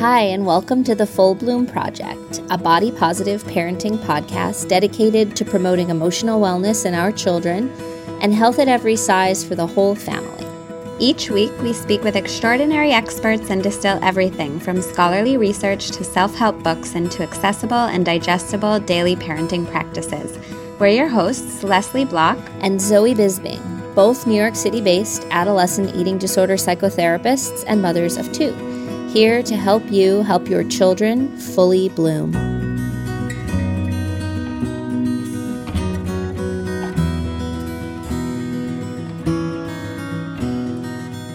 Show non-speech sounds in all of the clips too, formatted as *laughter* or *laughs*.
Hi, and welcome to the Full Bloom Project, a body positive parenting podcast dedicated to promoting emotional wellness in our children and health at every size for the whole family. Each week, we speak with extraordinary experts and distill everything from scholarly research to self help books into accessible and digestible daily parenting practices. We're your hosts, Leslie Bloch and Zoe Bisbing, both New York City based adolescent eating disorder psychotherapists and mothers of two here to help you help your children fully bloom.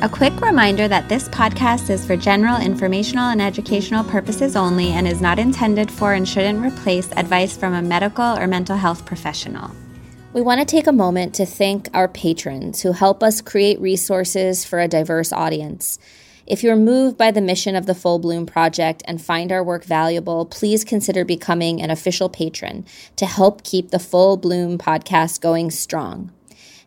A quick reminder that this podcast is for general informational and educational purposes only and is not intended for and shouldn't replace advice from a medical or mental health professional. We want to take a moment to thank our patrons who help us create resources for a diverse audience. If you're moved by the mission of the Full Bloom Project and find our work valuable, please consider becoming an official patron to help keep the Full Bloom podcast going strong.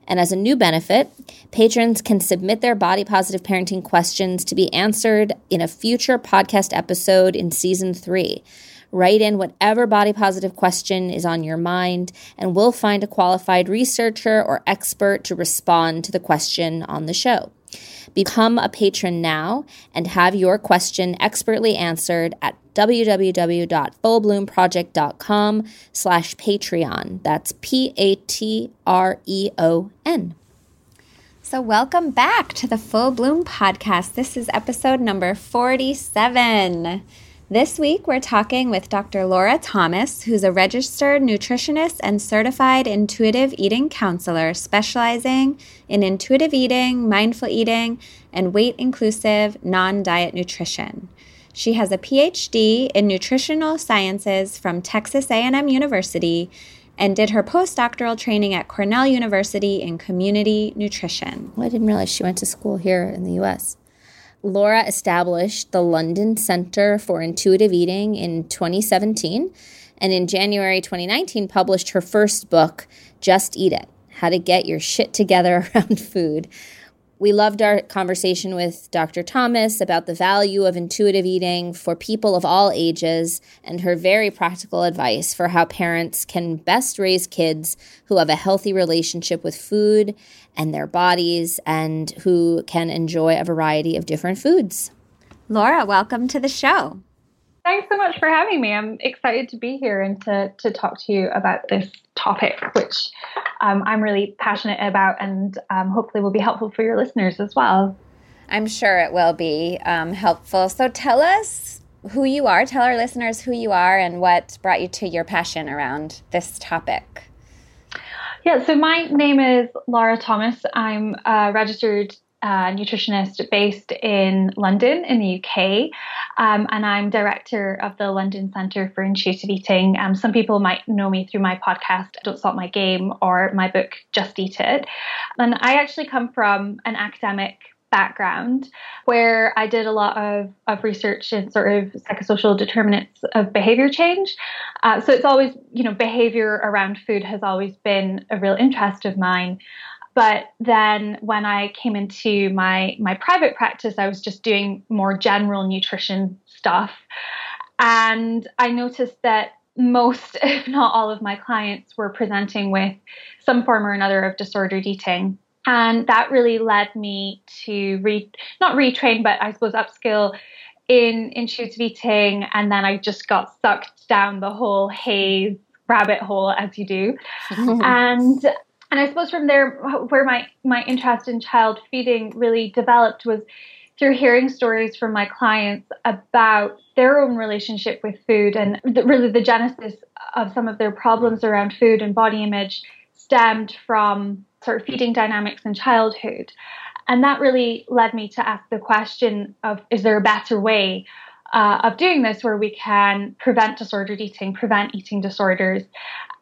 And as a new benefit, patrons can submit their body positive parenting questions to be answered in a future podcast episode in season three. Write in whatever body positive question is on your mind, and we'll find a qualified researcher or expert to respond to the question on the show. Become a patron now and have your question expertly answered at www.fullbloomproject.com slash Patreon. That's P-A-T-R-E-O-N. So welcome back to the Full Bloom Podcast. This is episode number 47. This week, we're talking with Dr. Laura Thomas, who's a registered nutritionist and certified intuitive eating counselor specializing in intuitive eating, mindful eating, and weight inclusive non diet nutrition. She has a PhD in nutritional sciences from Texas A&M University and did her postdoctoral training at Cornell University in community nutrition. Well, I didn't realize she went to school here in the US. Laura established the London Center for Intuitive Eating in 2017 and in January 2019 published her first book, Just Eat It How to Get Your Shit Together *laughs* Around Food, we loved our conversation with Dr. Thomas about the value of intuitive eating for people of all ages and her very practical advice for how parents can best raise kids who have a healthy relationship with food and their bodies and who can enjoy a variety of different foods. Laura, welcome to the show. Thanks so much for having me. I'm excited to be here and to, to talk to you about this topic, which um, I'm really passionate about and um, hopefully will be helpful for your listeners as well. I'm sure it will be um, helpful. So tell us who you are, tell our listeners who you are and what brought you to your passion around this topic. Yeah, so my name is Laura Thomas. I'm a registered uh, nutritionist based in London, in the UK, um, and I'm director of the London Centre for Intuitive Eating. Um, some people might know me through my podcast, Don't Salt My Game, or my book, Just Eat It. And I actually come from an academic background where I did a lot of, of research in sort of psychosocial determinants of behavior change. Uh, so it's always, you know, behavior around food has always been a real interest of mine. But then when I came into my my private practice, I was just doing more general nutrition stuff. And I noticed that most, *laughs* if not all, of my clients were presenting with some form or another of disordered eating. And that really led me to re, not retrain, but I suppose upskill in intuitive eating. And then I just got sucked down the whole HAES rabbit hole as you do. *laughs* and and I suppose from there, where my my interest in child feeding really developed was through hearing stories from my clients about their own relationship with food and the, really the genesis of some of their problems around food and body image stemmed from sort of feeding dynamics in childhood. And that really led me to ask the question of is there a better way uh, of doing this where we can prevent disordered eating, prevent eating disorders,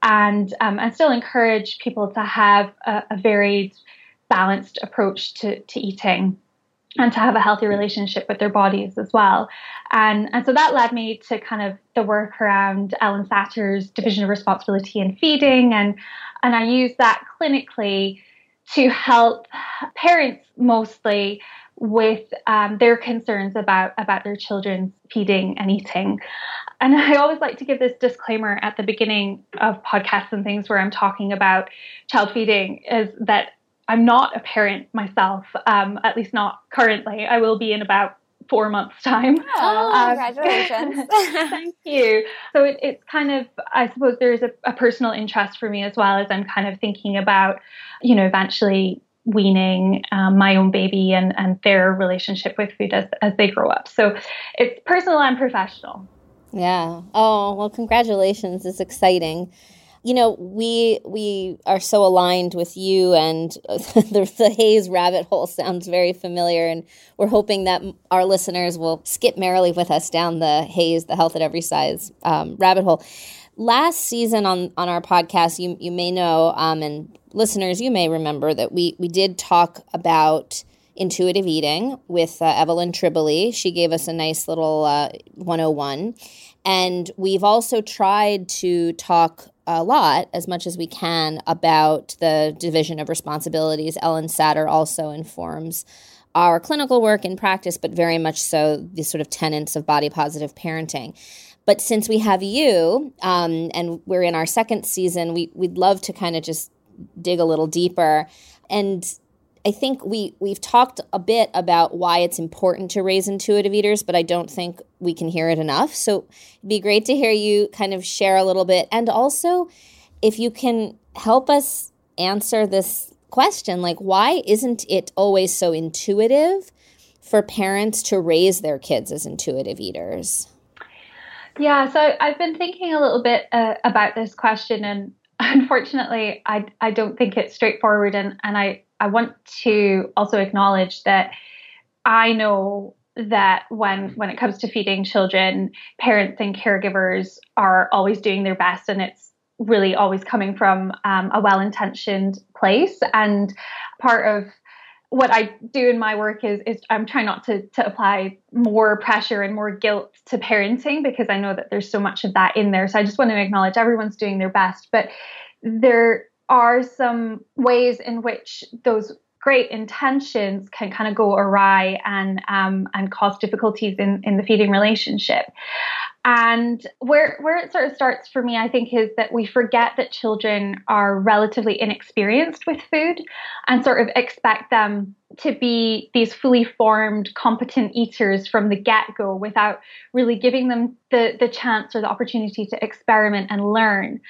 and um, and still encourage people to have a, a varied, balanced approach to, to eating and to have a healthy relationship with their bodies as well. And, and so that led me to kind of the work around Ellen Satter's division of responsibility in feeding. And, and I use that clinically to help parents mostly with um, their concerns about about their children's feeding and eating. And I always like to give this disclaimer at the beginning of podcasts and things where I'm talking about child feeding is that I'm not a parent myself, um, at least not currently. I will be in about four months' time. Oh, um, congratulations. *laughs* thank you. So it, it's kind of, I suppose there's a, a personal interest for me as well as I'm kind of thinking about, you know, eventually weaning um, my own baby and, and their relationship with food as, as they grow up. So it's personal and professional. Yeah. Oh, well, congratulations. It's exciting. You know, we we are so aligned with you, and *laughs* the, the HAES rabbit hole sounds very familiar. And we're hoping that our listeners will skip merrily with us down the HAES, the Health at Every Size um, rabbit hole. Last season on on our podcast, you you may know, um, and listeners, you may remember that we we did talk about intuitive eating with uh, Evelyn Tribole. She gave us a nice little uh, 101. And we've also tried to talk a lot, as much as we can, about the division of responsibilities. Ellen Satter also informs our clinical work and practice, but very much so the sort of tenets of body positive parenting. But since we have you, um, and we're in our second season, we, we'd love to kind of just dig a little deeper and I think we we've talked a bit about why it's important to raise intuitive eaters, but I don't think we can hear it enough. So it'd be great to hear you kind of share a little bit, and also if you can help us answer this question, like why isn't it always so intuitive for parents to raise their kids as intuitive eaters? Yeah, so I've been thinking a little bit uh, about this question, and *laughs* unfortunately, I I don't think it's straightforward, and and I I want to also acknowledge that I know that when when it comes to feeding children, parents and caregivers are always doing their best, and it's really always coming from um, a well-intentioned place. And part of what I do in my work is is I'm trying not to to apply more pressure and more guilt to parenting because I know that there's so much of that in there. So I just want to acknowledge everyone's doing their best, but there are some ways in which those great intentions can kind of go awry and um, and cause difficulties in, in the feeding relationship. And where where it sort of starts for me, I think, is that we forget that children are relatively inexperienced with food and sort of expect them to be these fully formed, competent eaters from the get-go without really giving them the, the chance or the opportunity to experiment and learn.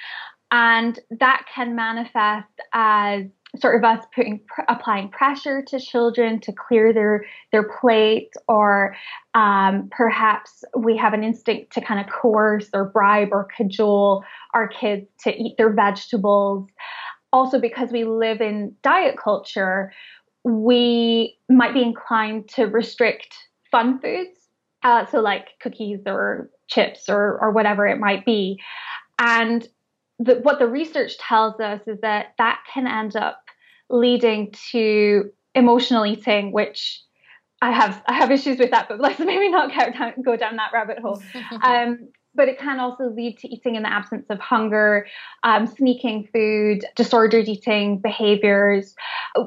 And that can manifest as sort of us putting applying pressure to children to clear their their plate or um, perhaps we have an instinct to kind of coerce or bribe or cajole our kids to eat their vegetables. Also because we live in diet culture we might be inclined to restrict fun foods uh, so like cookies or chips or or whatever it might be. And the, what the research tells us is that that can end up leading to emotional eating, which I have I have issues with that, but let's *laughs* maybe not go down, go down that rabbit hole. *laughs* Um, but it can also lead to eating in the absence of hunger, um, sneaking food, disordered eating behaviors.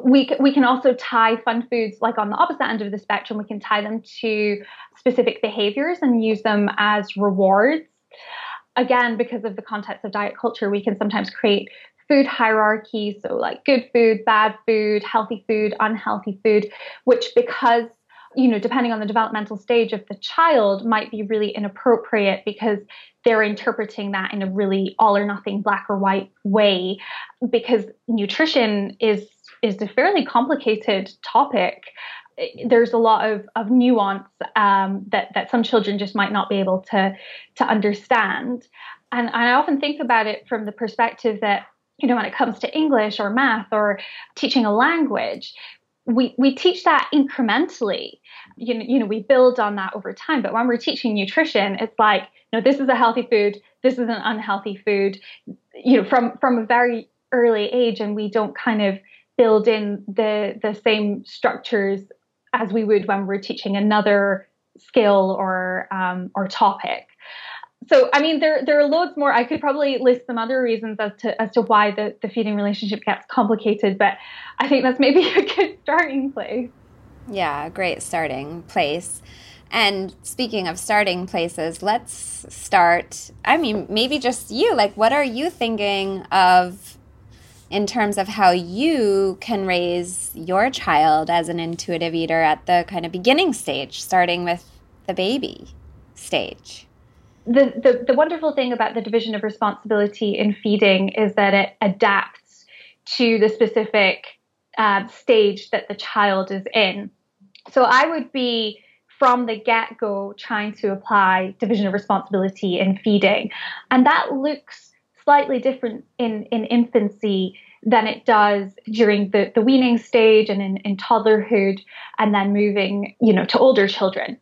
We, we can also tie fun foods, like on the opposite end of the spectrum, we can tie them to specific behaviors and use them as rewards again, because of the context of diet culture, we can sometimes create food hierarchies. So, like good food, bad food, healthy food, unhealthy food, which because you know, depending on the developmental stage of the child, might be really inappropriate because they're interpreting that in a really all or nothing, black or white way. Because nutrition is is a fairly complicated topic there's a lot of, of nuance um, that that some children just might not be able to to understand. And, and I often think about it from the perspective that you know when it comes to English or math or teaching a language, we we teach that incrementally. You know, you know, we build on that over time. But when we're teaching nutrition, it's like, you know this is a healthy food, this is an unhealthy food. You know, from from a very early age, and we don't kind of build in the the same structures as we would when we're teaching another skill or um, or topic. So I mean there there are loads more. I could probably list some other reasons as to as to why the, the feeding relationship gets complicated, but I think that's maybe *laughs* a good starting place. Yeah, great starting place. And speaking of starting places, let's start. I mean, maybe just you. Like, what are you thinking of in terms of how you can raise your child as an intuitive eater at the kind of beginning stage, starting with the baby stage? The, the, the wonderful thing about the division of responsibility in feeding is that it adapts to the specific uh, stage that the child is in. So I would be from the get go trying to apply division of responsibility in feeding. And that looks slightly different in, in infancy than it does during the, the weaning stage and in, in toddlerhood and then moving, you know, to older children.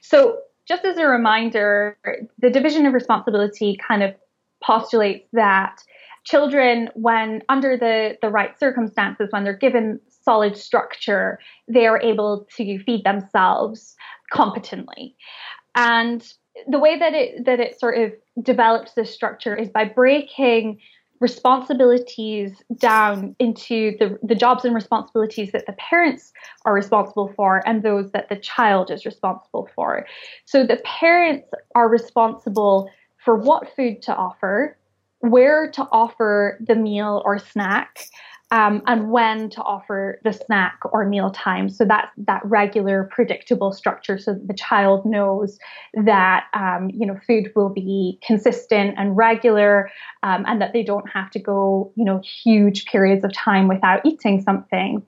So just as a reminder, the division of responsibility kind of postulates that children, when under the, the right circumstances, when they're given solid structure, they are able to feed themselves competently. And the way that it that it sort of develops this structure is by breaking responsibilities down into the, the jobs and responsibilities that the parents are responsible for and those that the child is responsible for. So the parents are responsible for what food to offer, where to offer the meal or snack, um, and when to offer the snack or meal time. So that's that regular, predictable structure, so the child knows that um, you know food will be consistent and regular, um, and that they don't have to go you know huge periods of time without eating something.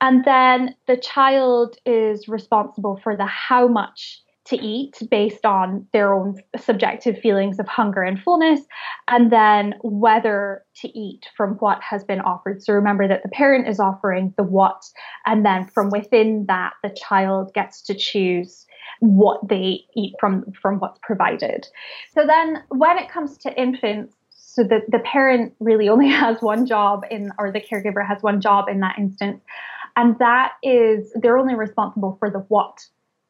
And then the child is responsible for the how much to eat based on their own subjective feelings of hunger and fullness, and then whether to eat from what has been offered. So remember that the parent is offering the what, and then from within that, the child gets to choose what they eat from from what's provided. So then when it comes to infants, so the, the parent really only *laughs* has one job in or the caregiver has one job in that instance and that is they're only responsible for the what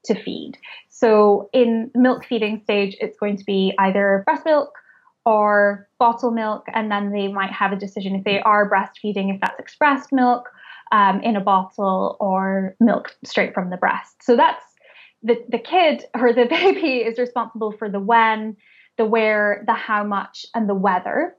to feed. So in milk feeding stage, it's going to be either breast milk or bottle milk, and then they might have a decision if they are breastfeeding, if that's expressed milk um, in a bottle or milk straight from the breast. So that's the, the kid or the *laughs* baby is responsible for the when, the where, the how much, and the whether.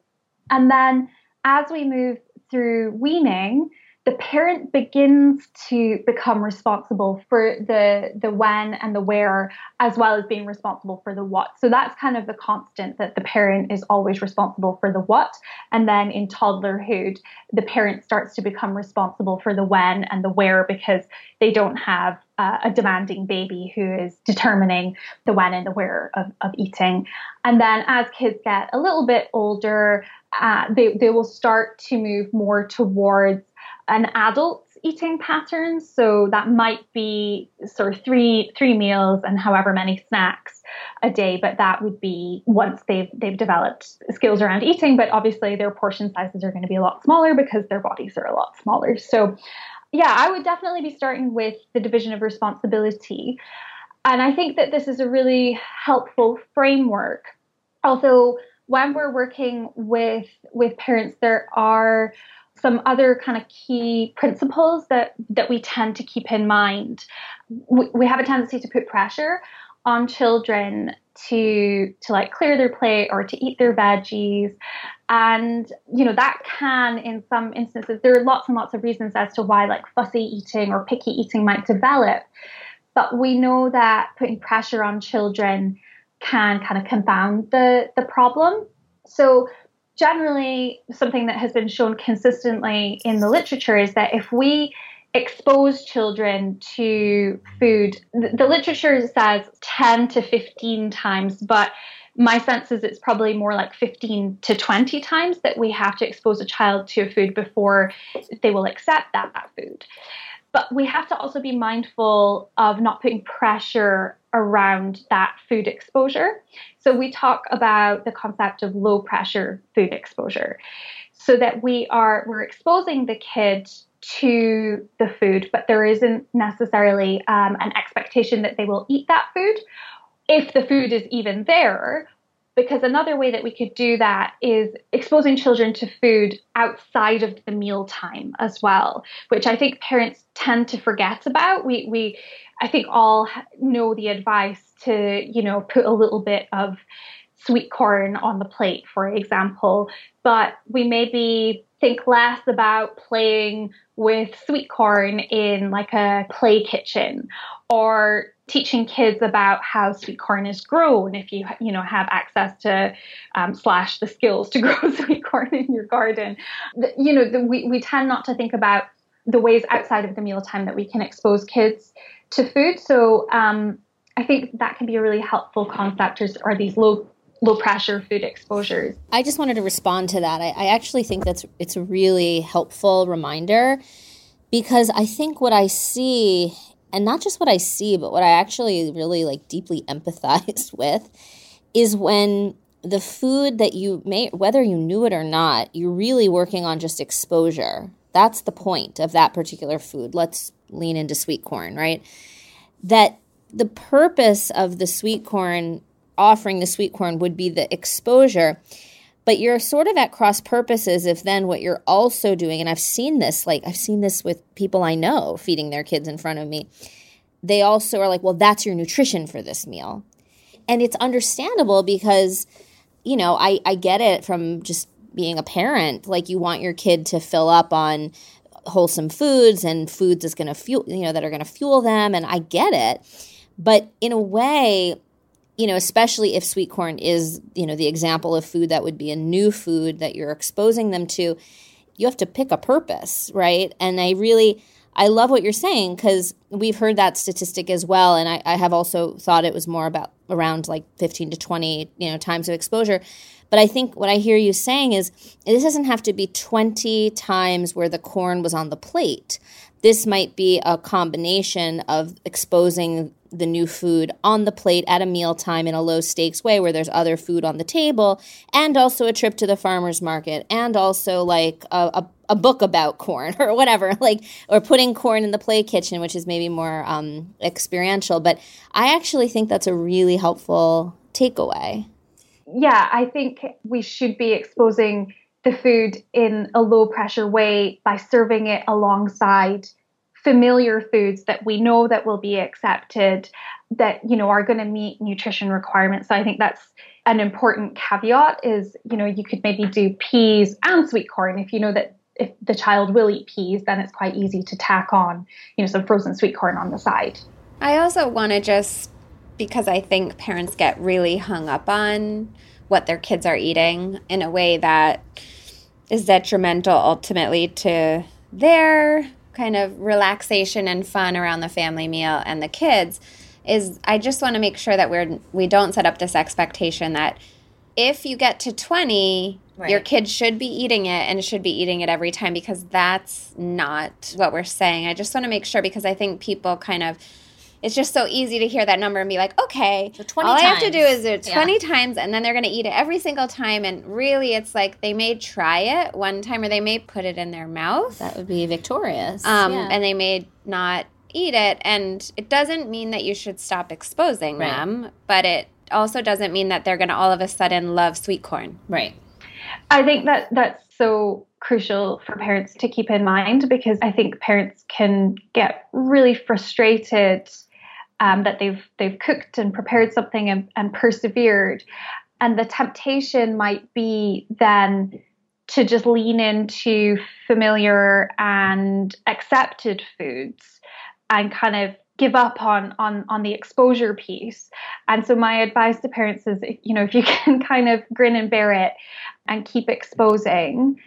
And then as we move through weaning, the parent begins to become responsible for the the when and the where as well as being responsible for the what. So that's kind of the constant that the parent is always responsible for the what. And then in toddlerhood the parent starts to become responsible for the when and the where because they don't have uh, a demanding baby who is determining the when and the where of, of eating. And then as kids get a little bit older uh, they, they will start to move more towards an adult's eating pattern. So that might be sort of three three meals and however many snacks a day. But that would be once they've they've developed skills around eating. But obviously their portion sizes are going to be a lot smaller because their bodies are a lot smaller. So yeah, I would definitely be starting with the division of responsibility. And I think that this is a really helpful framework. Although when we're working with with parents, there are some other kind of key principles that that we tend to keep in mind. We, we have a tendency to put pressure on children to to like clear their plate or to eat their veggies. And you know that can in some instances there are lots and lots of reasons as to why like fussy eating or picky eating might develop. But we know that putting pressure on children can kind of compound the the problem. So generally something that has been shown consistently in the literature is that if we expose children to food, the, literature says 10 to 15 times, but my sense is it's probably more like 15 to 20 times that we have to expose a child to a food before they will accept that, that food. But we have to also be mindful of not putting pressure around that food exposure. So we talk about the concept of low pressure food exposure so that we are we're exposing the kid to the food, but there isn't necessarily um, an expectation that they will eat that food. If the food is even there, because another way that we could do that is exposing children to food outside of the meal time as well, which I think parents tend to forget about. We we I think all know the advice to, you know, put a little bit of sweet corn on the plate, for example, but we maybe think less about playing with sweet corn in like a play kitchen or teaching kids about how sweet corn is grown if you you know have access to um, slash the skills to *laughs* grow sweet corn in your garden. You know the, we, we tend not to think about the ways outside of the mealtime that we can expose kids to food. So um, i think that can be a really helpful concept or, or these low low pressure food exposures. I just wanted to respond to that. I, I, actually think that's it's a really helpful reminder because I think what I see, and not just what I see, but what I actually really like deeply *laughs* empathize with, is when the food that you may whether you knew it or not, you're really working on just exposure. That's the point of that particular food. Let's lean into sweet corn, right? That the purpose of the sweet corn offering the sweet corn would be the exposure. But you're sort of at cross purposes if then what you're also doing, and I've seen this, like I've seen this with people I know feeding their kids in front of me. They also are like, well, that's your nutrition for this meal. And it's understandable because, you know, I, I get it from just being a parent. Like you want your kid to fill up on wholesome foods and foods is going to fuel, you know, that are going to fuel them. And I get it. But in a way, you know, especially if sweet corn is, you know, the example of food that would be a new food that you're exposing them to, you have to pick a purpose, right? And I really, I love what you're saying because we've heard that statistic as well. And I, I, have also thought it was more about around like 15 to 20, you know, times of exposure. But I think what I hear you saying is this doesn't have to be 20 times where the corn was on the plate. This might be a combination of exposing the new food on the plate at a mealtime in a low stakes way where there's other food on the table, and also a trip to the farmer's market, and also like a, a, a book about corn *laughs* or whatever, like, or putting corn in the play kitchen, which is maybe more um, experiential. But I actually think that's a really helpful takeaway. Yeah, I think we should be exposing the food in a low pressure way by serving it alongside familiar foods that we know that will be accepted that you know are going to meet nutrition requirements. So i think that's an important caveat is you know you could maybe do peas and sweet corn. If you know that if the child will eat peas then it's quite easy to tack on you know some frozen sweet corn on the side. I also want to just because i think parents get really hung up on what their kids are eating in a way that is detrimental ultimately to their kind of relaxation and fun around the family meal and the kids is I just want to make sure that we're we don't set up this expectation that if you get to 20 right. your kid should be eating it and should be eating it every time because that's not what we're saying. I just want to make sure because I think people kind of it's just so easy to hear that number and be like, okay, so 20 all times. I have to do is do it 20 yeah. times and then they're going to eat it every single time. And really, it's like they may try it one time or they may put it in their mouth. That would be victorious. Um, yeah. And they may not eat it. And it doesn't mean that you should stop exposing right. them, but it also doesn't mean that they're going to all of a sudden love sweet corn. Right. I think that that's so crucial for parents to keep in mind because I think parents can get really frustrated um, that they've they've cooked and prepared something and, and persevered, and the temptation might be then to just lean into familiar and accepted foods and kind of give up on on on the exposure piece. And so my advice to parents is you know if you *laughs* can kind of grin and bear it and keep exposing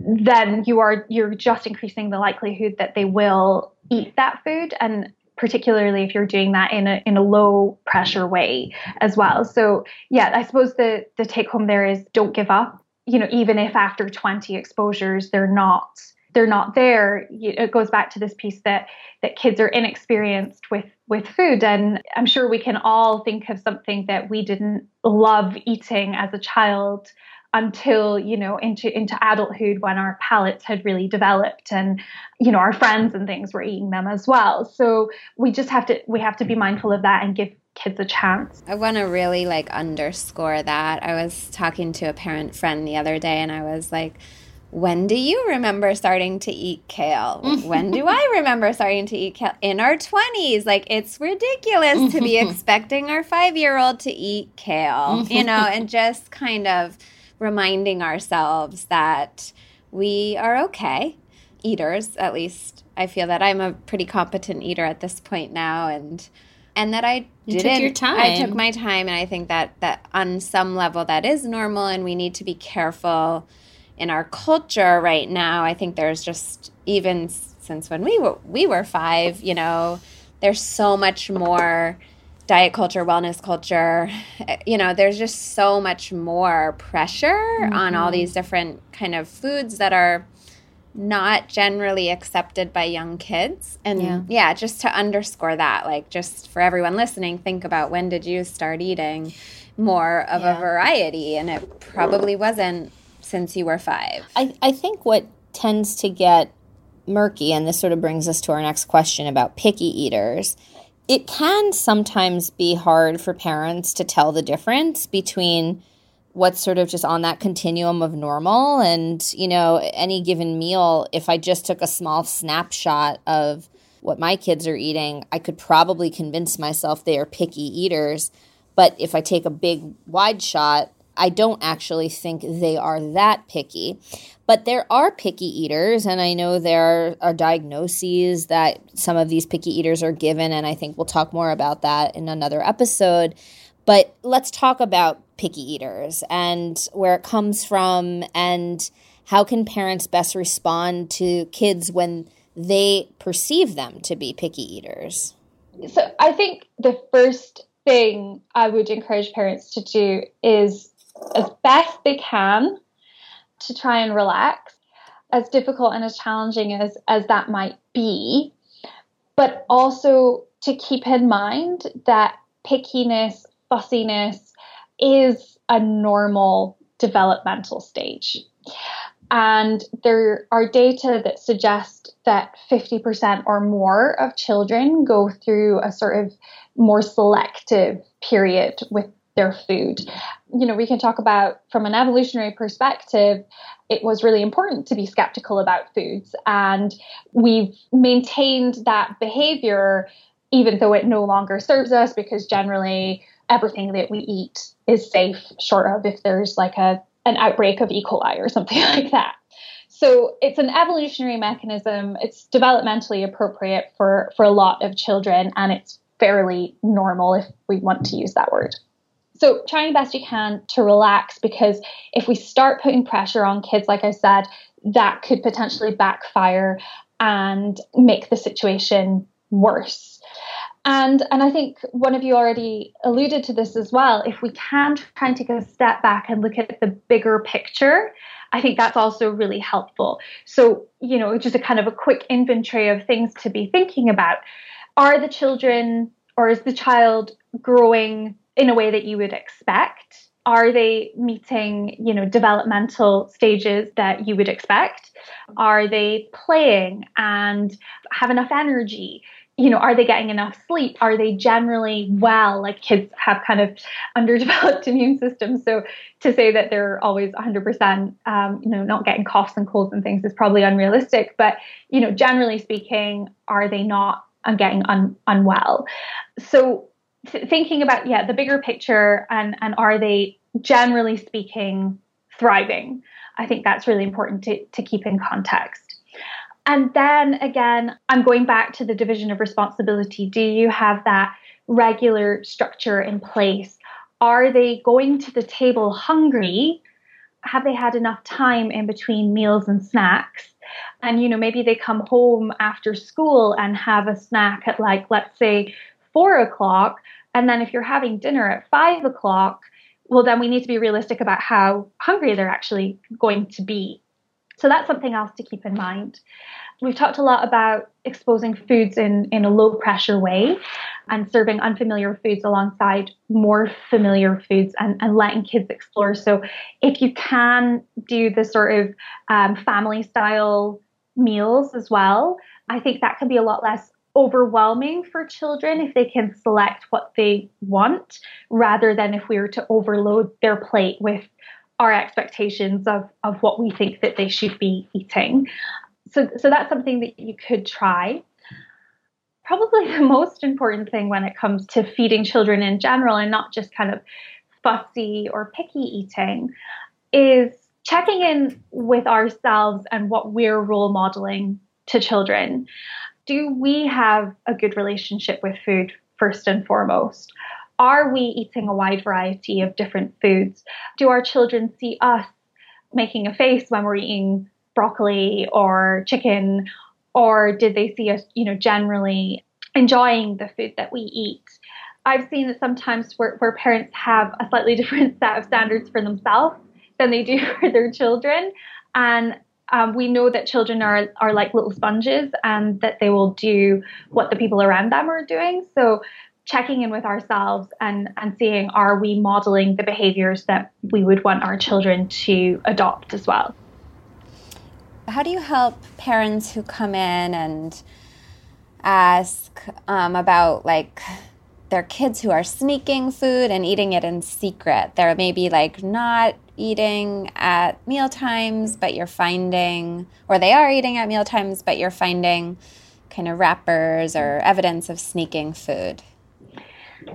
then you are you're just increasing the likelihood that they will eat that food. And particularly if you're doing that in a in a low pressure way as well. So yeah, I suppose the the take home there is don't give up. You know, even if after 20 exposures they're not they're not there, it goes back to this piece that that kids are inexperienced with with food and I'm sure we can all think of something that we didn't love eating as a child until you know into into adulthood when our palates had really developed and you know our friends and things were eating them as well so we just have to we have to be mindful of that and give kids a chance i want to really like underscore that i was talking to a parent friend the other day and i was like when do you remember starting to eat kale? *laughs* when do I remember starting to eat kale? In our 20s. Like, it's ridiculous to be *laughs* expecting our five year old to eat kale, you know, and just kind of reminding ourselves that we are okay eaters, at least. I feel that I'm a pretty competent eater at this point now, and and that I you didn't. Took your time. I took my time, and I think that that on some level that is normal, and we need to be careful in our culture right now, I think there's just even since when we were we were five, you know, there's so much more diet culture, wellness culture. You know, there's just so much more pressure mm-hmm. on all mm-hmm. these different kind of foods that are not generally accepted by young kids. And yeah. yeah, just to underscore that, like just for everyone listening, think about when did you start eating more of yeah. a variety? And it probably wasn't since you were five? I, I think what tends to get murky, and this sort of brings us to our next question about picky eaters, it can sometimes be hard for parents to tell the difference between what's sort of just on that continuum of normal and you know any given meal. If i just took a small snapshot of what my kids are eating i could probably convince myself they are picky eaters. But if i take a big wide shot I don't actually think they are that picky. But there are picky eaters, and I know there are diagnoses that some of these picky eaters are given, and I think we'll talk more about that in another episode. But let's talk about picky eaters and where it comes from, and how can parents best respond to kids when they perceive them to be picky eaters? So I think the first thing I would encourage parents to do is as best they can to try and relax, as difficult and as challenging as, as that might be, but also to keep in mind that pickiness, fussiness is a normal developmental stage. And there are data that suggest that 50% or more of children go through a sort of more selective period with their food. You know, we can talk about from an evolutionary perspective, it was really important to be skeptical about foods. And we've maintained that behavior even though it no longer serves us because generally everything that we eat is safe, short of if there's like a an outbreak of E. coli or something *laughs* like that. So it's an evolutionary mechanism. It's developmentally appropriate for, for a lot of children, and it's fairly normal if we want to use that word. So trying best you can to relax because if we start putting pressure on kids, like I said, that could potentially backfire and make the situation worse. And and I think one of you already alluded to this as well. If we can try and take a step back and look at the bigger picture, I think that's also really helpful. So, you know, just a kind of a quick inventory of things to be thinking about. Are the children or is the child growing in a way that you would expect? Are they meeting, you know, developmental stages that you would expect? Are they playing and have enough energy? You know, are they getting enough sleep? Are they generally well? Like kids have kind of *laughs* underdeveloped immune systems. So to say that they're always 100%, um, you know, not getting coughs and colds and things is probably unrealistic. But, you know, generally speaking, are they not and getting un- unwell? So thinking about yeah the bigger picture and and are they generally speaking thriving? I think that's really important to, to keep in context. And then again i'm going back to the division of responsibility. Do you have that regular structure in place? Are they going to the table hungry? Have they had enough time in between meals and snacks? And you know maybe they come home after school and have a snack at like let's say four o'clock. And then if you're having dinner at five o'clock, well, then we need to be realistic about how hungry they're actually going to be. So that's something else to keep in mind. we've talked a lot about exposing foods in, in a low pressure way and serving unfamiliar foods alongside more familiar foods and, and letting kids explore. So, if you can do the sort of um, family style meals as well, I think that can be a lot less overwhelming for children if they can select what they want rather than if we were to overload their plate with our expectations of, of what we think that they should be eating. So, so that's something that you could try. Probably the most important thing when it comes to feeding children in general and not just kind of fussy or picky eating is checking in with ourselves and what we're role modeling to children. Do we have a good relationship with food first and foremost? Are we eating a wide variety of different foods? Do our children see us making a face when we're eating broccoli or chicken? Or did they see us, you know, generally enjoying the food that we eat? I've seen that sometimes where, where parents have a slightly *laughs* different set of standards for themselves than they do *laughs* for their children. And um, we know that children are, are like little sponges and that they will do what the people around them are doing. So checking in with ourselves and, and seeing are we modeling the behaviors that we would want our children to adopt as well. How do you help parents who come in and ask um, about like their kids who are sneaking food and eating it in secret? They're maybe like not eating at meal times, but you're finding, or they are eating at meal times, but you're finding kind of wrappers or evidence of sneaking food.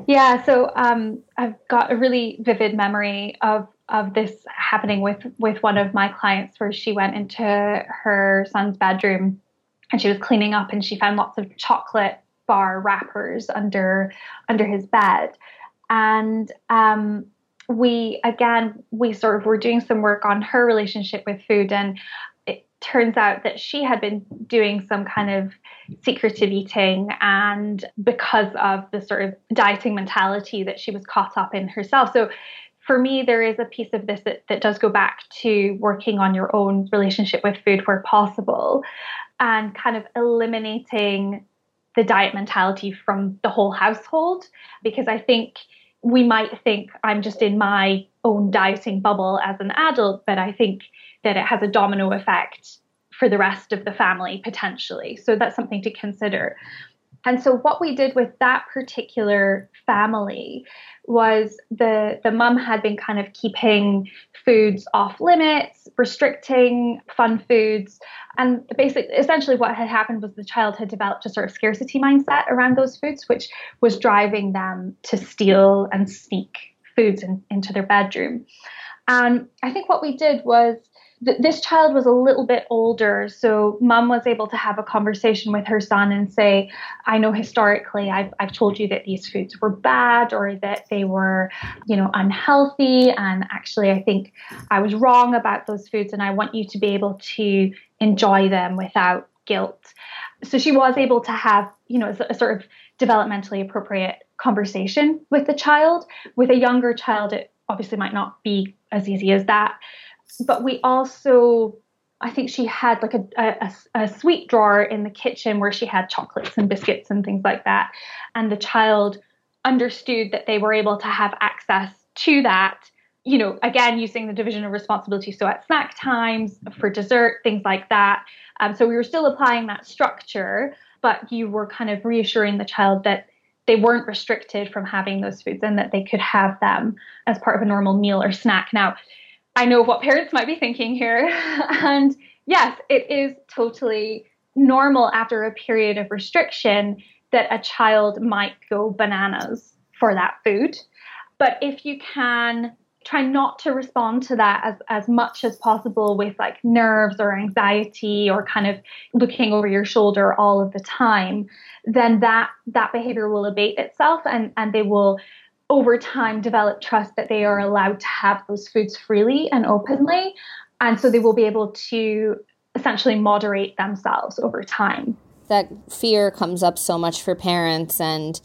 Yeah, so um, I've got a really vivid memory of of this happening with with one of my clients, where she went into her son's bedroom and she was cleaning up, and she found lots of chocolate bar wrappers under under his bed, and um, we again we sort of were doing some work on her relationship with food, and it turns out that she had been doing some kind of secretive eating and because of the sort of dieting mentality that she was caught up in herself. So for me, there is a piece of this that, that does go back to working on your own relationship with food where possible and kind of eliminating the diet mentality from the whole household. Because I think we might think I'm just in my own dieting bubble as an adult, but I think that it has a domino effect for the rest of the family potentially. So that's something to consider. And so what we did with that particular family was the the mum had been kind of keeping foods off limits, restricting fun foods, and basically essentially what had happened was the child had developed a sort of scarcity mindset around those foods, which was driving them to steal and sneak foods in, into their bedroom. And I think what we did was th- this child was a little bit older, so mum was able to have a conversation with her son and say, I know historically I've, I've told you that these foods were bad or that they were, you know, unhealthy. And actually, I think I was wrong about those foods, and I want you to be able to enjoy them without guilt. So she was able to have, you know, a sort of developmentally appropriate conversation with the child. With a younger child, it obviously might not be as easy as that but we also I think she had like a, a, a, sweet drawer in the kitchen where she had chocolates and biscuits and things like that. And the child understood that they were able to have access to that, you know, again, using the division of responsibility. So at snack times, for dessert, things like that. Um, so we were still applying that structure, but you were kind of reassuring the child that they weren't restricted from having those foods and that they could have them as part of a normal meal or snack. Now, I know what parents might be thinking here. *laughs* and yes, it is totally normal after a period of restriction that a child might go bananas for that food. But if you can try not to respond to that as, as much as possible with like nerves or anxiety or kind of looking over your shoulder all of the time, then that that behavior will abate itself and, and they will over time develop trust that they are allowed to have those foods freely and openly. And so they will be able to essentially moderate themselves over time. That fear comes up so much for parents and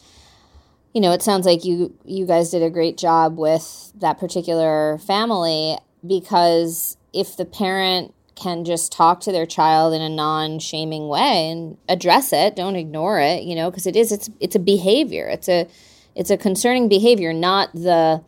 you know, it sounds like you you guys did a great job with that particular family because if the parent can just talk to their child in a non-shaming way and address it don't ignore it you know because it is it's it's a behavior it's a it's a concerning behavior not the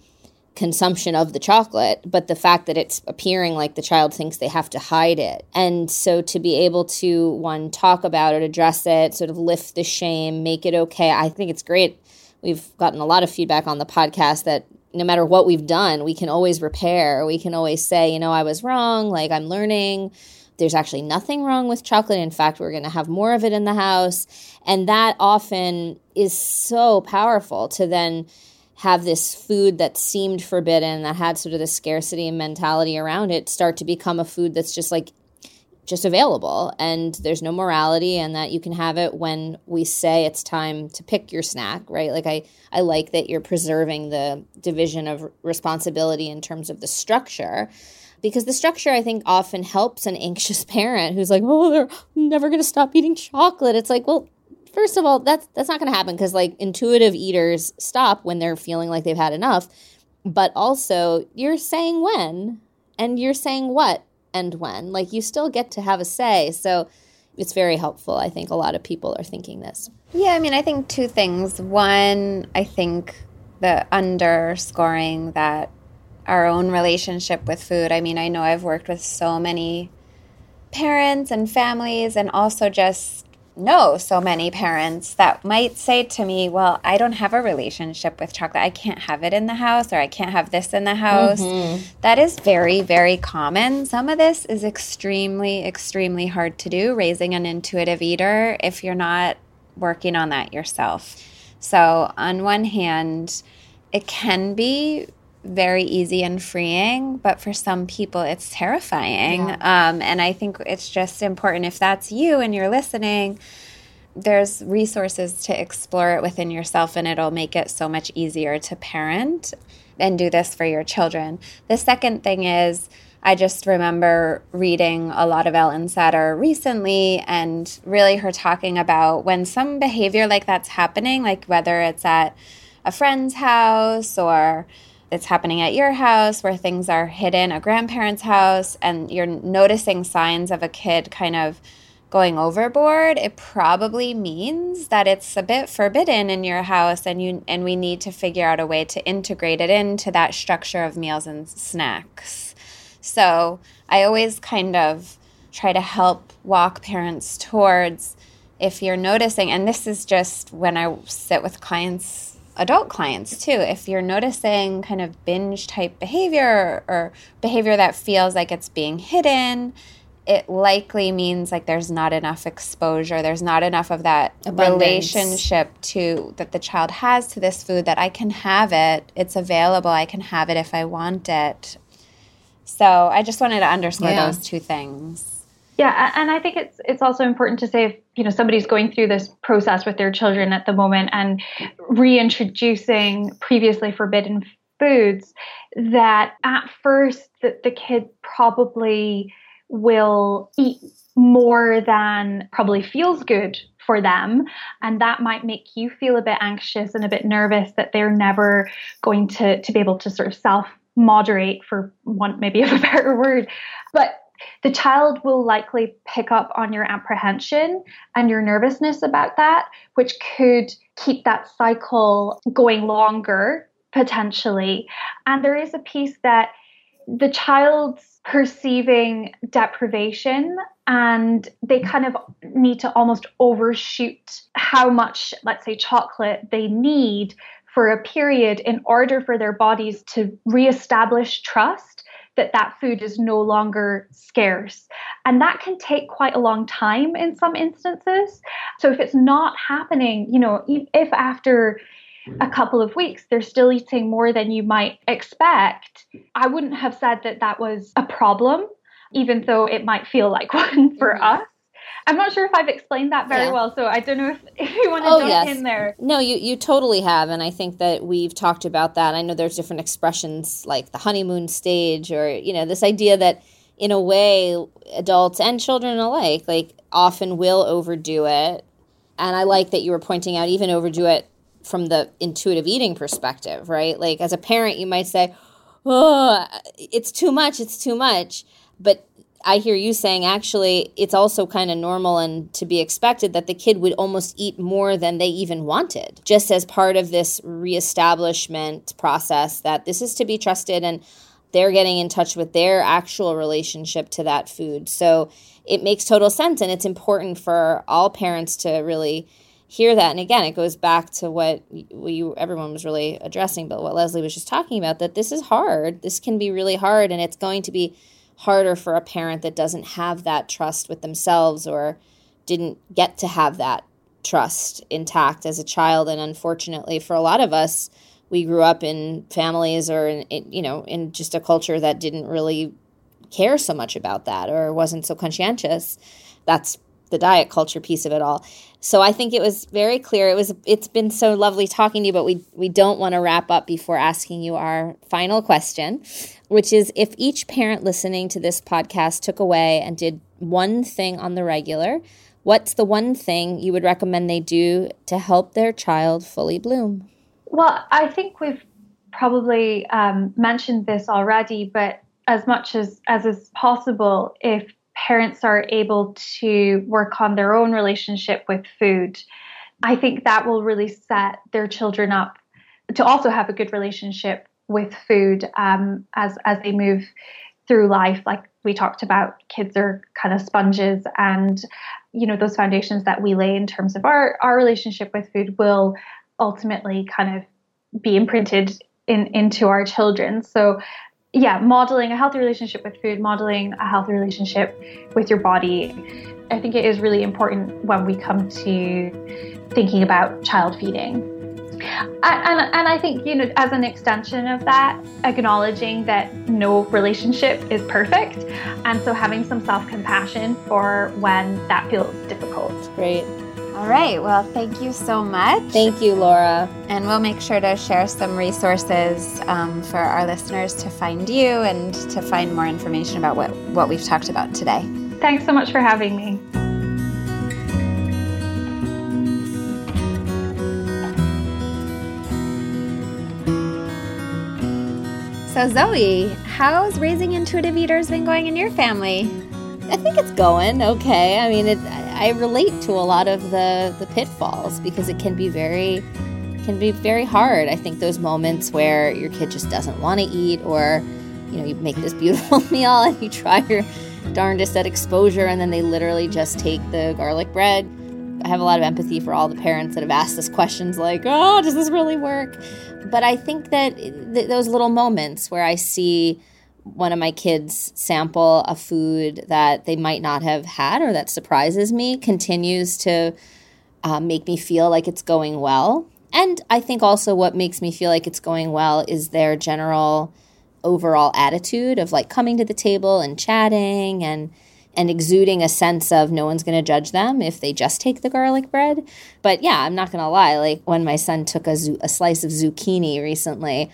consumption of the chocolate but the fact that it's appearing like the child thinks they have to hide it and so to be able to one talk about it address it sort of lift the shame make it okay i think it's great we've gotten a lot of feedback on the podcast that no matter what we've done, we can always repair. We can always say, you know, I was wrong, like I'm learning. There's actually nothing wrong with chocolate. In fact, we're going to have more of it in the house. And that often is so powerful to then have this food that seemed forbidden, that had sort of the scarcity and mentality around it, start to become a food that's just like just available and there's no morality and that you can have it when we say it's time to pick your snack right like i i like that you're preserving the division of responsibility in terms of the structure because the structure i think often helps an anxious *laughs* parent who's like oh they're never going to stop eating chocolate it's like well first of all that's that's not going to happen because like intuitive eaters stop when they're feeling like they've had enough but also you're saying when and you're saying what and when. Like you still get to have a say. So it's very helpful. I think a lot of people are thinking this. Yeah, I mean, I think two things. One, I think the underscoring that our own relationship with food. I mean, I know I've worked with so many parents and families and also just know so many parents that might say to me, Well, I don't have a relationship with chocolate. I can't have it in the house, or I can't have this in the house. Mm-hmm. That is very, very common. Some of this is extremely, extremely hard to do, raising an intuitive eater, if you're not working on that yourself. So, on one hand, it can be very easy and freeing, but for some people, it's terrifying. Yeah. Um, and I think it's just important if that's you and you're listening, there's resources to explore it within yourself, and it'll make it so much easier to parent and do this for your children. The second thing is, I just remember reading a lot of Ellen Satter recently and really her talking about when some behavior like that's happening, like whether it's at a friend's house or it's happening at your house where things are hidden, a grandparent's house, and you're noticing signs of a kid kind of going overboard, it probably means that it's a bit forbidden in your house and you and we need to figure out a way to integrate it into that structure of meals and snacks. So, I always kind of try to help walk parents towards if you're noticing and this is just when I sit with clients adult clients too. If you're noticing kind of binge type behavior or behavior that feels like it's being hidden, it likely means like there's not enough exposure. There's not enough of that Abundance. relationship to that the child has to this food that I can have it. It's available. I can have it if I want it. So I just wanted to underscore yeah. those two things. Yeah, and I think it's it's also important to say if you know somebody's going through this process with their children at the moment and reintroducing previously forbidden foods, that at first the, the kid probably will eat more than probably feels good for them. And that might make you feel a bit anxious and a bit nervous that they're never going to to be able to sort of self moderate for one maybe of a *laughs* better word. But the child will likely pick up on your apprehension and your nervousness about that, which could keep that cycle going longer potentially. And there is a piece that the child's perceiving deprivation and they kind of need to almost overshoot how much, let's say, chocolate they need for a period in order for their bodies to reestablish trust that that food is no longer scarce. And that can take quite a long time in some instances. So if it's not happening, you know, if after a couple of weeks they're still eating more than you might expect, I wouldn't have said that that was a problem, even though it might feel like *laughs* one for mm-hmm. us. I'm not sure if I've explained that very yeah. well, so I don't know if, *laughs* if you want to oh, jump yes. in there. No, you, you totally have, and I think that we've talked about that. I know there's different expressions like the honeymoon stage, or you know, this idea that in a way, adults and children alike, like often will overdo it. And I like that you were pointing out even overdo it from the intuitive eating perspective, right? Like as a parent, you might say, "Oh, it's too much, it's too much," but I hear you saying actually it's also kind of normal and to be expected that the kid would almost eat more than they even wanted, just as part of this reestablishment process that this is to be trusted and they're getting in touch with their actual relationship to that food. So it makes total sense and it's important for all parents to really hear that. And again it goes back to what you everyone was really addressing but what leslie was just talking about that this is hard. This can be really hard and it's going to be harder for a parent that doesn't have that trust with themselves or didn't get to have that trust intact as a child. And unfortunately for a lot of us we grew up in families or in, in, you know in just a culture that didn't really care so much about that or wasn't so conscientious. That's the diet culture piece of it all. So i think it was very clear. It was it's been so lovely talking to you but we we don't want to wrap up before asking you our final question which is if each parent listening to this podcast took away and did one thing on the regular what's the one thing you would recommend they do to help their child fully bloom? Well, I think we've probably um, mentioned this already, but as much as, as is possible, if parents are able to work on their own relationship with food, I think that will really set their children up to also have a good relationship with food um, as as they move through life. Like we talked about, kids are kind of sponges, and you know those foundations that we lay in terms of our our relationship with food will ultimately kind of be imprinted in into our children. So yeah, modeling a healthy relationship with food, modeling a healthy relationship with your body. I think it is really important when we come to thinking about child feeding. And, and, I think, you know, as an extension of that, acknowledging that no relationship is perfect. And so having some self compassion for when that feels difficult. Great. All right. Well, thank you so much. Thank you, Laura. And we'll make sure to share some resources um, for our listeners to find you and to find more information about what, what we've talked about today. Thanks so much for having me. So, Zoe, how's raising intuitive eaters been going in your family? I think it's going okay. I mean, it, I relate to a lot of the the pitfalls because it can be very can be very hard. I think those moments where your kid just doesn't want to eat or you know, you make this *laughs* beautiful *laughs* meal and you try your darndest at exposure and then they literally just take the garlic bread. I have a lot of empathy for all the parents that have asked us questions like, "Oh, does this really work?" But I think that th- those little moments where I see one of my kids sample a food that they might not have had or that surprises me continues to uh, make me feel like it's going well. And I think also what makes me feel like it's going well is their general overall attitude of like coming to the table and chatting and and exuding a sense of no one's going to judge them if they just take the garlic bread. But yeah, I'm not going to lie. Like when my son took a, a slice of zucchini recently,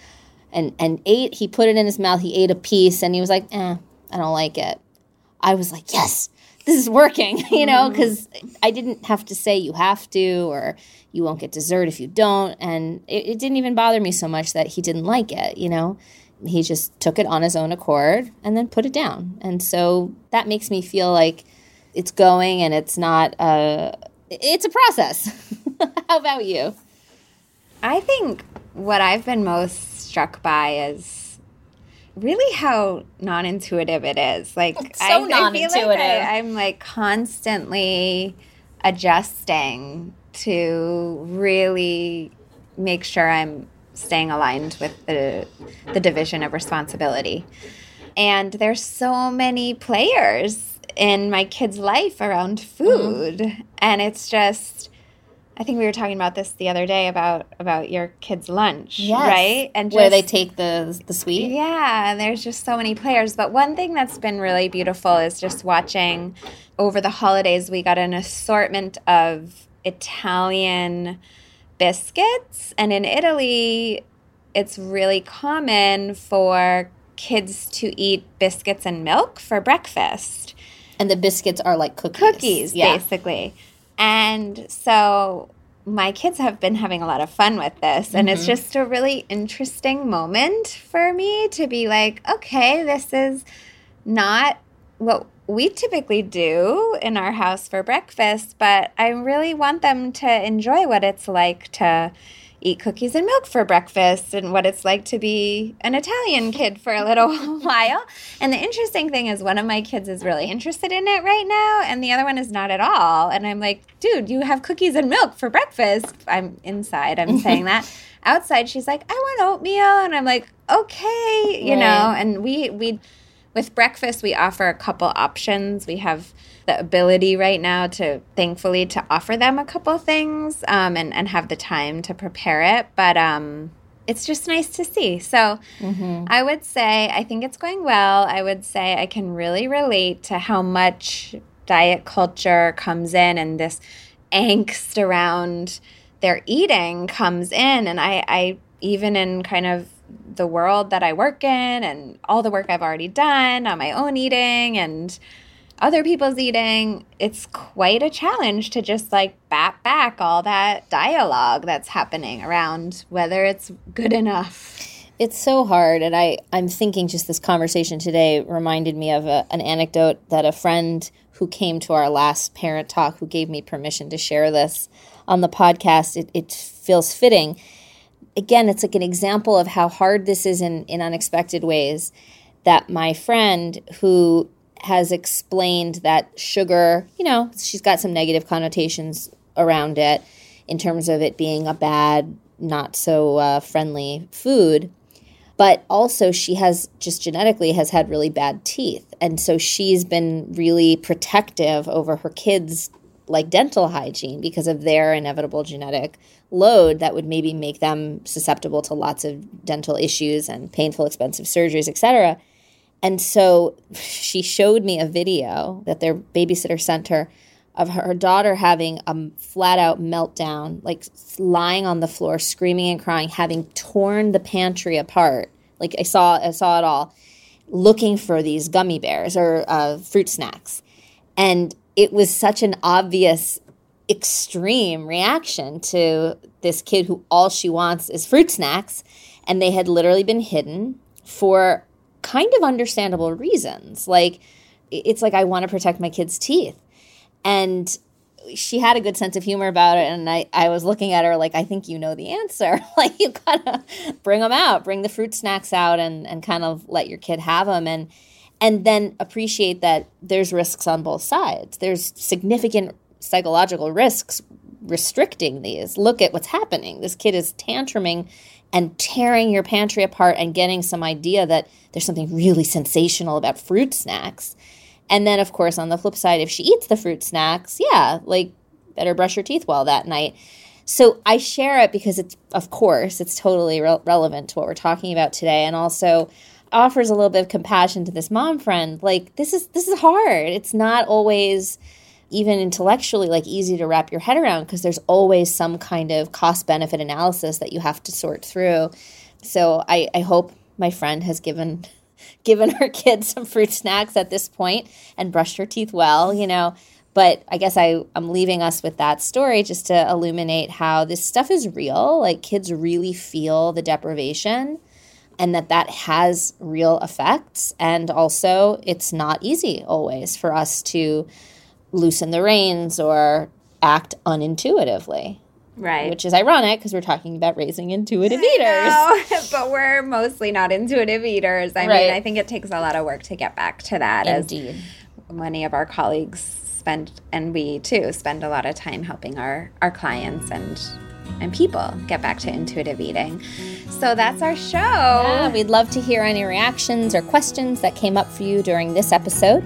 and and ate. He put it in his mouth. He ate a piece, and he was like, "Eh, I don't like it." I was like, "Yes, this is working," *laughs* you know, because mm-hmm. I didn't have to say you have to or you won't get dessert if you don't, and it, it didn't even bother me so much that he didn't like it. You know, he just took it on his own accord and then put it down, and so that makes me feel like it's going and it's not a. It's a process. *laughs* How about you? I think what I've been most struck by is really how non-intuitive it is. Like so I, non-intuitive. I feel like I, I'm like constantly adjusting to really make sure I'm staying aligned with the the division of responsibility. And there's so many players in my kid's life around food mm-hmm. and it's just I think we were talking about this the other day about about your kids' lunch, yes. right? And just, where they take the the sweet. Yeah, and there's just so many players. But one thing that's been really beautiful is just watching over the holidays. We got an assortment of Italian biscuits, and in Italy, it's really common for kids to eat biscuits and milk for breakfast. And the biscuits are like cookies. Cookies, yeah. basically. And so my kids have been having a lot of fun with this. And mm-hmm. it's just a really interesting moment for me to be like, okay, this is not what we typically do in our house for breakfast, but I really want them to enjoy what it's like to eat cookies and milk for breakfast and what it's like to be an Italian kid for a little *laughs* while. And the interesting thing is, one of my kids is really interested in it right now, and the other one is not at all. And I'm like, dude, you have cookies and milk for breakfast. I'm inside, I'm *laughs* saying that. Outside, she's like, I want oatmeal. And I'm like, okay, you right. know, and we, we, with breakfast, we offer a couple options. We have the ability right now to thankfully to offer them a couple things um, and, and have the time to prepare it. But um, it's just nice to see. So mm-hmm. I would say I think it's going well. I would say I can really relate to how much diet culture comes in and this angst around their eating comes in. And I, I even in kind of the world that I work in and all the work I've already done on my own eating and other people's eating, it's quite a challenge to just like bat back all that dialogue that's happening around whether it's good enough. It's so hard. And I, I'm thinking just this conversation today reminded me of a, an anecdote that a friend who came to our last parent talk, who gave me permission to share this on the podcast, it, it feels fitting. Again, it's like an example of how hard this is in, in unexpected ways. That my friend who has explained that sugar, you know, she's got some negative connotations around it in terms of it being a bad, not so uh, friendly food. But also, she has just genetically has had really bad teeth. And so she's been really protective over her kids' like dental hygiene because of their inevitable genetic load that would maybe make them susceptible to lots of dental issues and painful expensive surgeries etc and so she showed me a video that their babysitter sent her of her daughter having a flat out meltdown, like lying on the floor, screaming and crying, having torn the pantry apart. Like I saw, I saw it all, looking for these gummy bears or uh, fruit snacks, and it was such an obvious, extreme reaction to this kid who all she wants is fruit snacks, and they had literally been hidden for kind of understandable reasons. Like, it's like I want to protect my kid's teeth. And she had a good sense of humor about it. And I, I was looking at her like, I think you know the answer. *laughs* like, you gotta bring them out, bring the fruit snacks out, and, and kind of let your kid have them. And, and then appreciate that there's risks on both sides. There's significant psychological risks restricting these. Look at what's happening. This kid is tantruming and tearing your pantry apart and getting some idea that there's something really sensational about fruit snacks. And then, of course, on the flip side, if she eats the fruit snacks, yeah, like better brush your teeth well that night. So I share it because it's, of course, it's totally re- relevant to what we're talking about today, and also offers a little bit of compassion to this mom friend. Like this is this is hard. It's not always even intellectually like easy to wrap your head around because there's always some kind of cost benefit analysis that you have to sort through. So I, I hope my friend has given *laughs* given her kids some fruit snacks at this point and brushed her teeth well, you know. But I guess I, I'm leaving us with that story just to illuminate how this stuff is real. Like kids really feel the deprivation and that that has real effects. And also, it's not easy always for us to loosen the reins or act unintuitively. Right. Which is ironic because we're talking about raising intuitive eaters. *laughs* but we're mostly not intuitive eaters. I right. mean, I think it takes a lot of work to get back to that. Indeed. As many of our colleagues spend, and we too, spend a lot of time helping our, our clients and and people get back to intuitive eating. So that's our show. Yeah, we'd love to hear any reactions or questions that came up for you during this episode.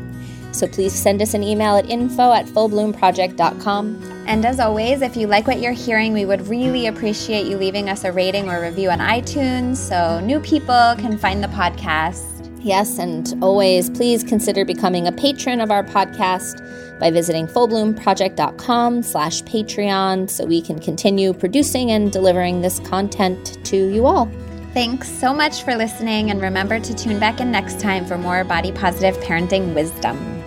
So please send us an email at info at fullbloomproject.com. And as always, if you like what you're hearing, we would really appreciate you leaving us a rating or review on iTunes so new people can find the podcast. Yes, and always please consider becoming a patron of our podcast by visiting fullbloomproject.com slash Patreon so we can continue producing and delivering this content to you all. Thanks so much for listening, and remember to tune back in next time for more body positive parenting wisdom.